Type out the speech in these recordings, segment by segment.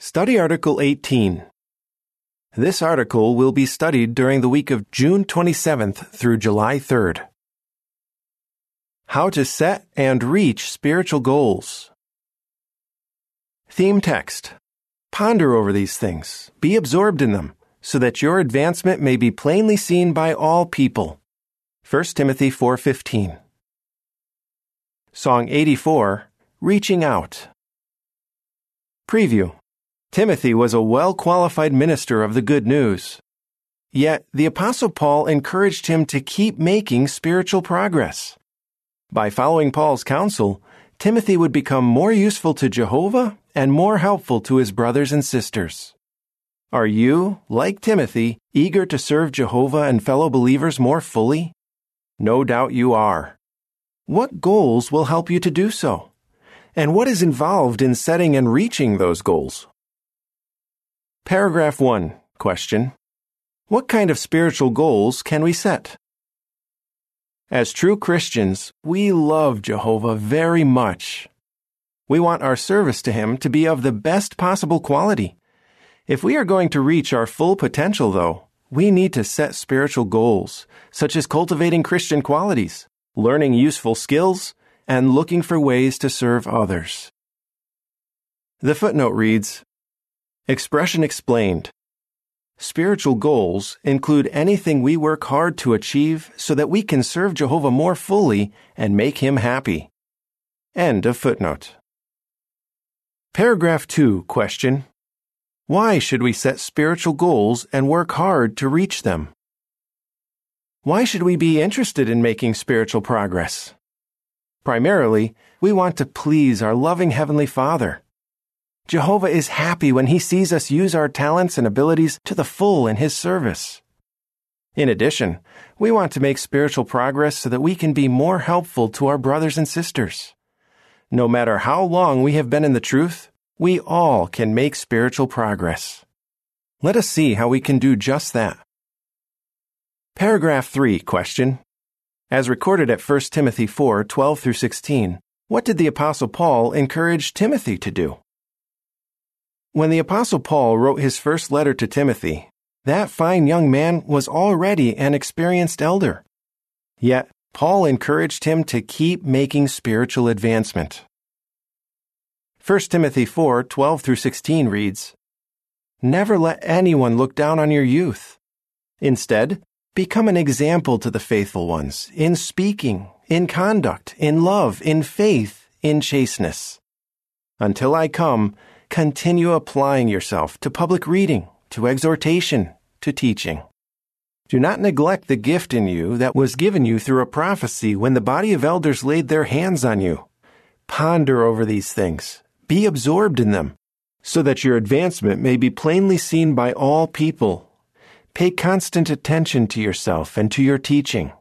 Study Article 18. This article will be studied during the week of June 27th through July 3rd. How to set and reach spiritual goals. Theme text. Ponder over these things. Be absorbed in them, so that your advancement may be plainly seen by all people. 1 Timothy 4:15. Song 84, Reaching Out. Preview. Timothy was a well qualified minister of the good news. Yet the Apostle Paul encouraged him to keep making spiritual progress. By following Paul's counsel, Timothy would become more useful to Jehovah and more helpful to his brothers and sisters. Are you, like Timothy, eager to serve Jehovah and fellow believers more fully? No doubt you are. What goals will help you to do so? And what is involved in setting and reaching those goals? Paragraph 1. Question. What kind of spiritual goals can we set? As true Christians, we love Jehovah very much. We want our service to Him to be of the best possible quality. If we are going to reach our full potential, though, we need to set spiritual goals, such as cultivating Christian qualities, learning useful skills, and looking for ways to serve others. The footnote reads Expression explained. Spiritual goals include anything we work hard to achieve so that we can serve Jehovah more fully and make Him happy. End of footnote. Paragraph 2 Question. Why should we set spiritual goals and work hard to reach them? Why should we be interested in making spiritual progress? Primarily, we want to please our loving Heavenly Father. Jehovah is happy when he sees us use our talents and abilities to the full in his service. In addition, we want to make spiritual progress so that we can be more helpful to our brothers and sisters. No matter how long we have been in the truth, we all can make spiritual progress. Let us see how we can do just that. Paragraph 3 question. As recorded at 1 Timothy 4 12 through 16, what did the Apostle Paul encourage Timothy to do? When the Apostle Paul wrote his first letter to Timothy, that fine young man was already an experienced elder. Yet, Paul encouraged him to keep making spiritual advancement. 1 Timothy 4 12 through 16 reads, Never let anyone look down on your youth. Instead, become an example to the faithful ones in speaking, in conduct, in love, in faith, in chasteness. Until I come, continue applying yourself to public reading, to exhortation, to teaching. Do not neglect the gift in you that was given you through a prophecy when the body of elders laid their hands on you. Ponder over these things, be absorbed in them, so that your advancement may be plainly seen by all people. Pay constant attention to yourself and to your teaching.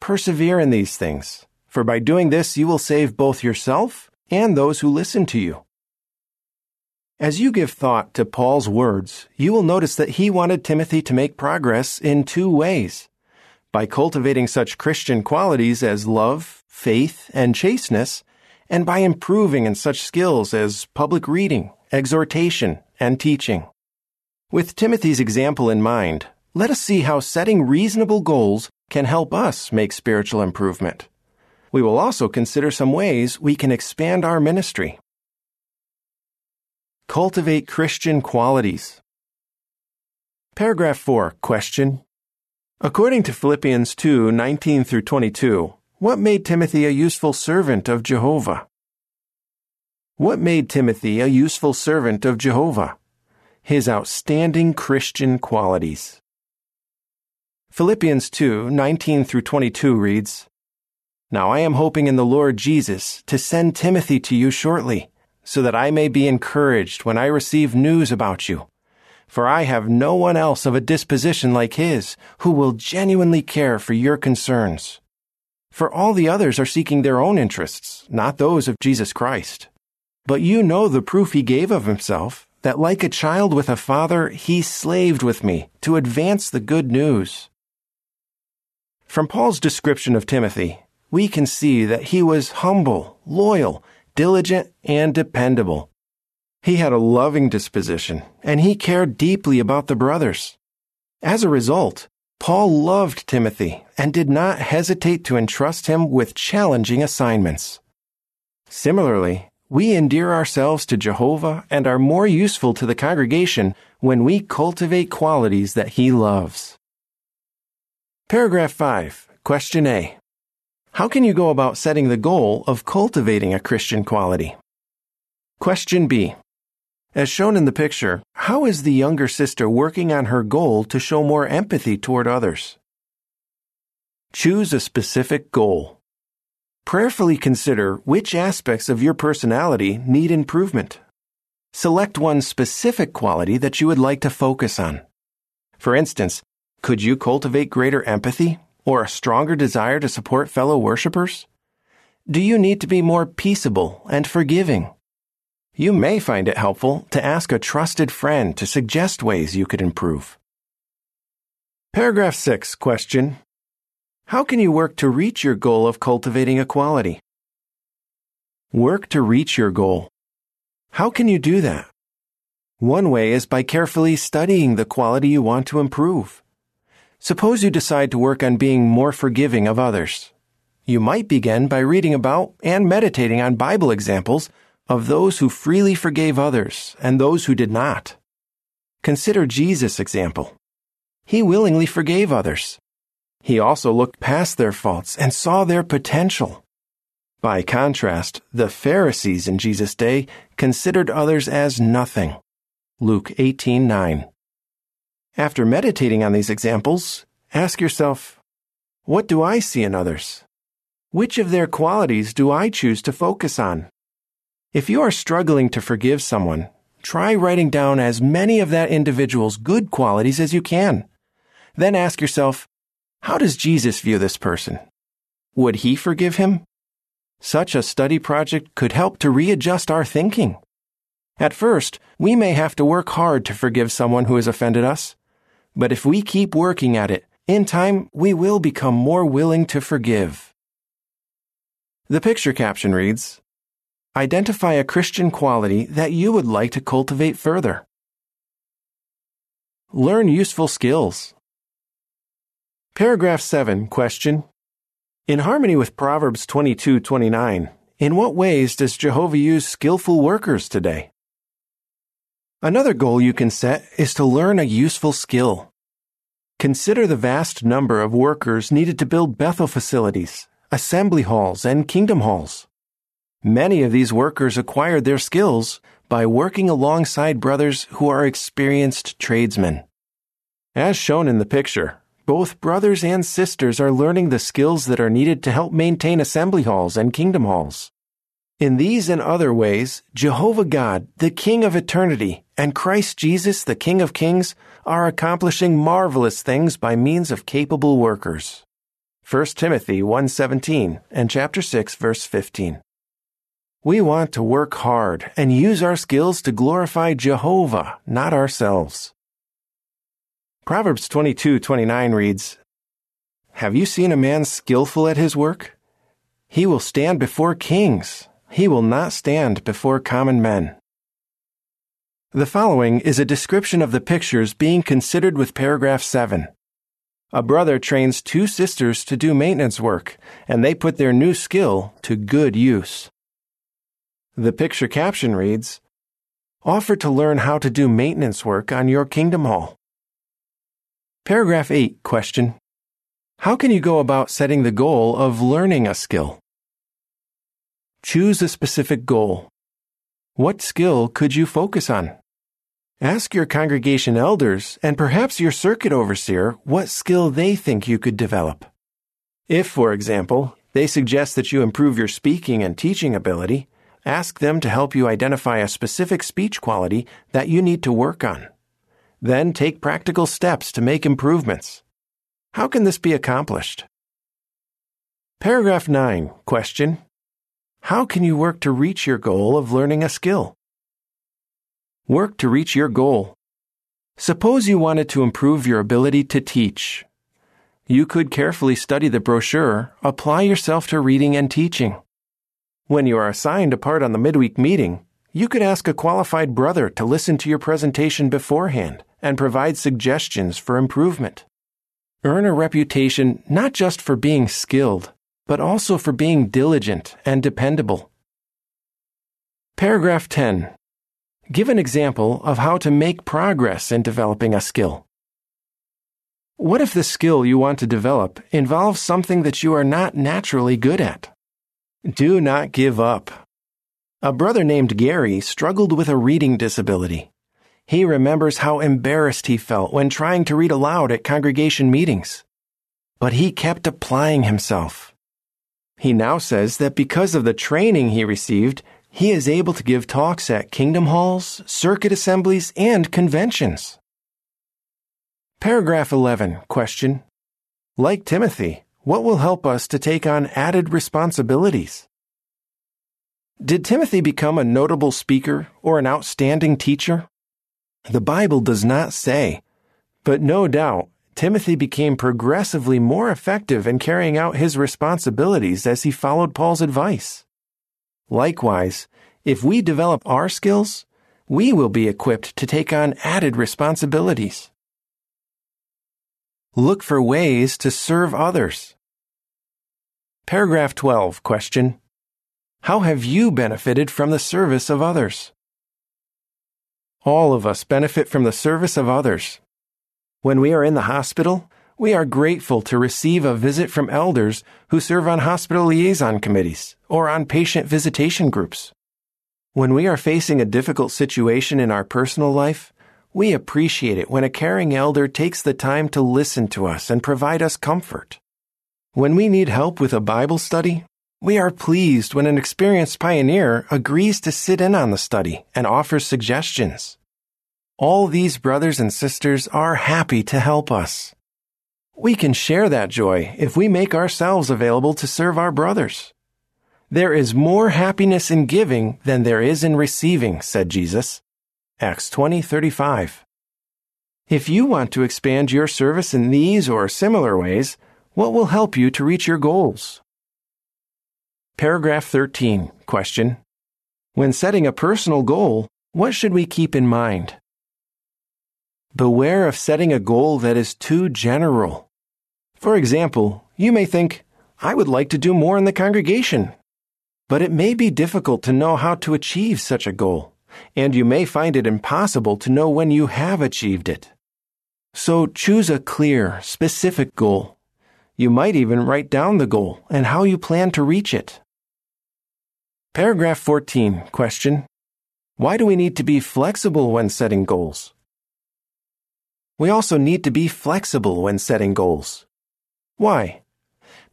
Persevere in these things, for by doing this you will save both yourself and those who listen to you. As you give thought to Paul's words, you will notice that he wanted Timothy to make progress in two ways. By cultivating such Christian qualities as love, faith, and chasteness, and by improving in such skills as public reading, exhortation, and teaching. With Timothy's example in mind, let us see how setting reasonable goals can help us make spiritual improvement. We will also consider some ways we can expand our ministry. Cultivate Christian qualities. Paragraph 4. Question. According to Philippians 2 19 through 22, what made Timothy a useful servant of Jehovah? What made Timothy a useful servant of Jehovah? His outstanding Christian qualities. Philippians 2 19 through 22 reads, Now I am hoping in the Lord Jesus to send Timothy to you shortly so that I may be encouraged when I receive news about you. For I have no one else of a disposition like his who will genuinely care for your concerns. For all the others are seeking their own interests, not those of Jesus Christ. But you know the proof he gave of himself, that like a child with a father, he slaved with me to advance the good news. From Paul's description of Timothy, we can see that he was humble, loyal, diligent, and dependable. He had a loving disposition, and he cared deeply about the brothers. As a result, Paul loved Timothy and did not hesitate to entrust him with challenging assignments. Similarly, we endear ourselves to Jehovah and are more useful to the congregation when we cultivate qualities that he loves. Paragraph 5, Question A. How can you go about setting the goal of cultivating a Christian quality? Question B. As shown in the picture, how is the younger sister working on her goal to show more empathy toward others? Choose a specific goal. Prayerfully consider which aspects of your personality need improvement. Select one specific quality that you would like to focus on. For instance, could you cultivate greater empathy or a stronger desire to support fellow worshippers? Do you need to be more peaceable and forgiving? You may find it helpful to ask a trusted friend to suggest ways you could improve. Paragraph 6 Question How can you work to reach your goal of cultivating equality? Work to reach your goal. How can you do that? One way is by carefully studying the quality you want to improve. Suppose you decide to work on being more forgiving of others. You might begin by reading about and meditating on Bible examples of those who freely forgave others and those who did not. Consider Jesus' example. He willingly forgave others. He also looked past their faults and saw their potential. By contrast, the Pharisees in Jesus' day considered others as nothing. Luke 18:9. After meditating on these examples, ask yourself, what do I see in others? Which of their qualities do I choose to focus on? If you are struggling to forgive someone, try writing down as many of that individual's good qualities as you can. Then ask yourself, how does Jesus view this person? Would he forgive him? Such a study project could help to readjust our thinking. At first, we may have to work hard to forgive someone who has offended us. But if we keep working at it, in time we will become more willing to forgive. The picture caption reads Identify a Christian quality that you would like to cultivate further. Learn useful skills. Paragraph 7 Question in harmony with Proverbs 22:29, in what ways does Jehovah use skillful workers today? Another goal you can set is to learn a useful skill. Consider the vast number of workers needed to build Bethel facilities, assembly halls, and kingdom halls. Many of these workers acquired their skills by working alongside brothers who are experienced tradesmen. As shown in the picture, both brothers and sisters are learning the skills that are needed to help maintain assembly halls and kingdom halls. In these and other ways, Jehovah God, the King of eternity, and Christ Jesus, the King of kings, are accomplishing marvelous things by means of capable workers. 1 Timothy 1:17 and chapter 6 verse 15. We want to work hard and use our skills to glorify Jehovah, not ourselves. Proverbs 22:29 reads, Have you seen a man skillful at his work? He will stand before kings. He will not stand before common men. The following is a description of the pictures being considered with paragraph 7. A brother trains two sisters to do maintenance work, and they put their new skill to good use. The picture caption reads, Offer to learn how to do maintenance work on your kingdom hall. Paragraph 8 Question How can you go about setting the goal of learning a skill? Choose a specific goal. What skill could you focus on? Ask your congregation elders and perhaps your circuit overseer what skill they think you could develop. If, for example, they suggest that you improve your speaking and teaching ability, ask them to help you identify a specific speech quality that you need to work on. Then take practical steps to make improvements. How can this be accomplished? Paragraph 9. Question. How can you work to reach your goal of learning a skill? Work to reach your goal. Suppose you wanted to improve your ability to teach. You could carefully study the brochure, apply yourself to reading and teaching. When you are assigned a part on the midweek meeting, you could ask a qualified brother to listen to your presentation beforehand and provide suggestions for improvement. Earn a reputation not just for being skilled, but also for being diligent and dependable. Paragraph 10. Give an example of how to make progress in developing a skill. What if the skill you want to develop involves something that you are not naturally good at? Do not give up. A brother named Gary struggled with a reading disability. He remembers how embarrassed he felt when trying to read aloud at congregation meetings. But he kept applying himself. He now says that because of the training he received, he is able to give talks at kingdom halls, circuit assemblies, and conventions. Paragraph 11, question. Like Timothy, what will help us to take on added responsibilities? Did Timothy become a notable speaker or an outstanding teacher? The Bible does not say, but no doubt Timothy became progressively more effective in carrying out his responsibilities as he followed Paul's advice. Likewise, if we develop our skills, we will be equipped to take on added responsibilities. Look for ways to serve others. Paragraph 12, question. How have you benefited from the service of others? All of us benefit from the service of others. When we are in the hospital, we are grateful to receive a visit from elders who serve on hospital liaison committees or on patient visitation groups. When we are facing a difficult situation in our personal life, we appreciate it when a caring elder takes the time to listen to us and provide us comfort. When we need help with a Bible study, we are pleased when an experienced pioneer agrees to sit in on the study and offers suggestions. All these brothers and sisters are happy to help us. We can share that joy if we make ourselves available to serve our brothers. There is more happiness in giving than there is in receiving, said Jesus. Acts 20:35. If you want to expand your service in these or similar ways, what will help you to reach your goals? Paragraph 13. Question. When setting a personal goal, what should we keep in mind? Beware of setting a goal that is too general. For example, you may think, I would like to do more in the congregation. But it may be difficult to know how to achieve such a goal, and you may find it impossible to know when you have achieved it. So choose a clear, specific goal. You might even write down the goal and how you plan to reach it. Paragraph 14. Question. Why do we need to be flexible when setting goals? We also need to be flexible when setting goals. Why?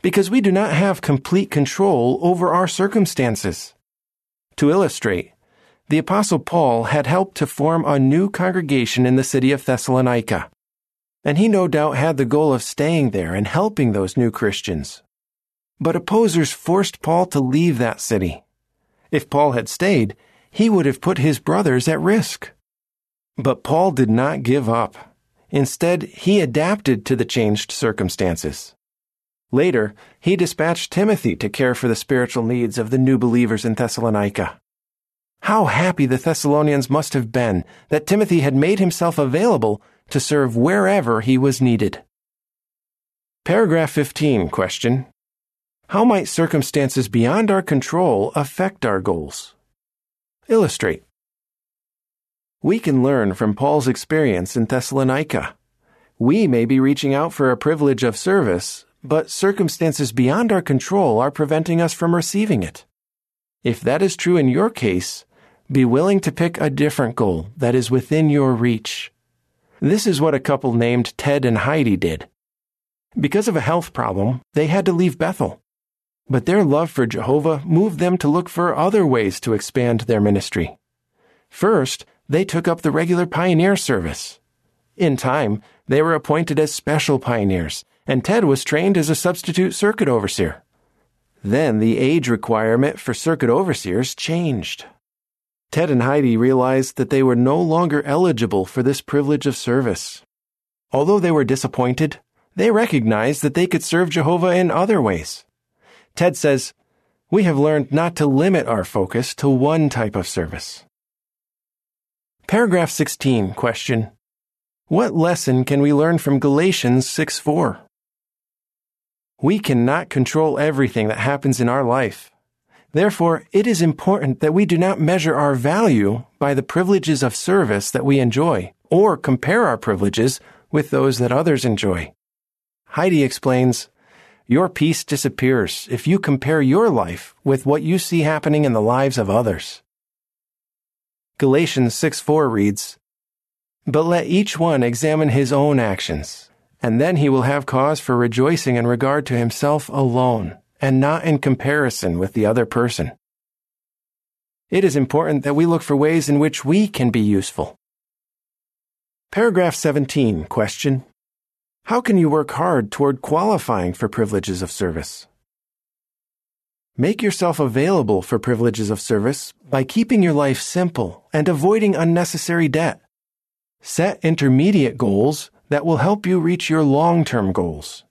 Because we do not have complete control over our circumstances. To illustrate, the Apostle Paul had helped to form a new congregation in the city of Thessalonica, and he no doubt had the goal of staying there and helping those new Christians. But opposers forced Paul to leave that city if Paul had stayed, he would have put his brothers at risk. But Paul did not give up. Instead, he adapted to the changed circumstances. Later, he dispatched Timothy to care for the spiritual needs of the new believers in Thessalonica. How happy the Thessalonians must have been that Timothy had made himself available to serve wherever he was needed. Paragraph 15 question. How might circumstances beyond our control affect our goals? Illustrate. We can learn from Paul's experience in Thessalonica. We may be reaching out for a privilege of service, but circumstances beyond our control are preventing us from receiving it. If that is true in your case, be willing to pick a different goal that is within your reach. This is what a couple named Ted and Heidi did. Because of a health problem, they had to leave Bethel. But their love for Jehovah moved them to look for other ways to expand their ministry. First, they took up the regular pioneer service. In time, they were appointed as special pioneers, and Ted was trained as a substitute circuit overseer. Then the age requirement for circuit overseers changed. Ted and Heidi realized that they were no longer eligible for this privilege of service. Although they were disappointed, they recognized that they could serve Jehovah in other ways. Ted says, We have learned not to limit our focus to one type of service, Paragraph 16, question. What lesson can we learn from Galatians 6 4? We cannot control everything that happens in our life. Therefore, it is important that we do not measure our value by the privileges of service that we enjoy, or compare our privileges with those that others enjoy. Heidi explains, Your peace disappears if you compare your life with what you see happening in the lives of others. Galatians 6 4 reads, But let each one examine his own actions, and then he will have cause for rejoicing in regard to himself alone, and not in comparison with the other person. It is important that we look for ways in which we can be useful. Paragraph 17, question. How can you work hard toward qualifying for privileges of service? Make yourself available for privileges of service by keeping your life simple and avoiding unnecessary debt. Set intermediate goals that will help you reach your long-term goals.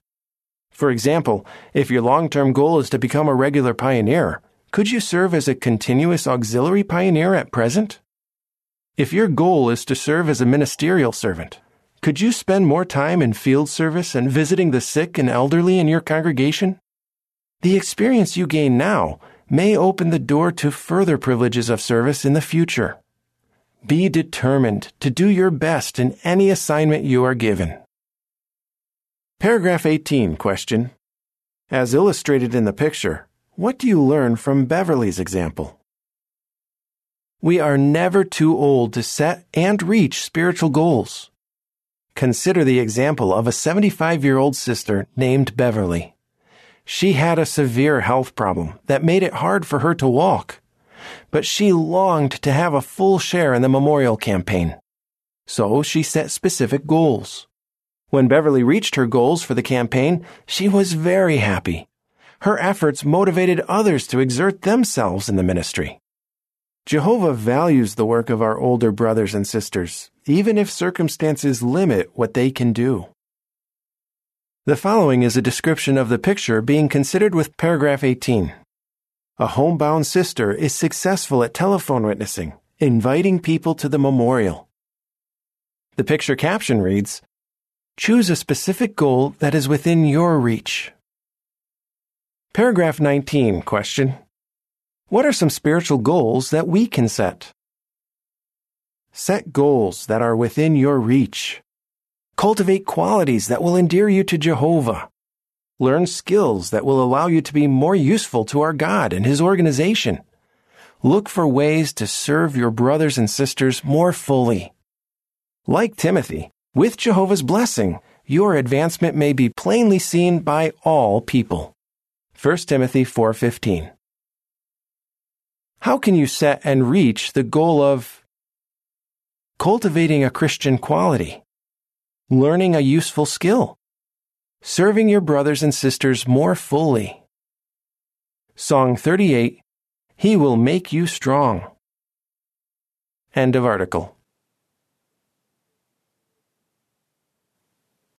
For example, if your long-term goal is to become a regular pioneer, could you serve as a continuous auxiliary pioneer at present? If your goal is to serve as a ministerial servant, could you spend more time in field service and visiting the sick and elderly in your congregation? The experience you gain now may open the door to further privileges of service in the future. Be determined to do your best in any assignment you are given. Paragraph 18 question. As illustrated in the picture, what do you learn from Beverly's example? We are never too old to set and reach spiritual goals. Consider the example of a 75 year old sister named Beverly. She had a severe health problem that made it hard for her to walk, but she longed to have a full share in the memorial campaign. So she set specific goals. When Beverly reached her goals for the campaign, she was very happy. Her efforts motivated others to exert themselves in the ministry. Jehovah values the work of our older brothers and sisters, even if circumstances limit what they can do. The following is a description of the picture being considered with paragraph 18. A homebound sister is successful at telephone witnessing, inviting people to the memorial. The picture caption reads, Choose a specific goal that is within your reach. Paragraph 19, question. What are some spiritual goals that we can set? Set goals that are within your reach. Cultivate qualities that will endear you to Jehovah. Learn skills that will allow you to be more useful to our God and His organization. Look for ways to serve your brothers and sisters more fully. Like Timothy, with Jehovah's blessing, your advancement may be plainly seen by all people. 1 Timothy 4:15 how can you set and reach the goal of cultivating a Christian quality, learning a useful skill, serving your brothers and sisters more fully? Song 38 He will make you strong. End of article.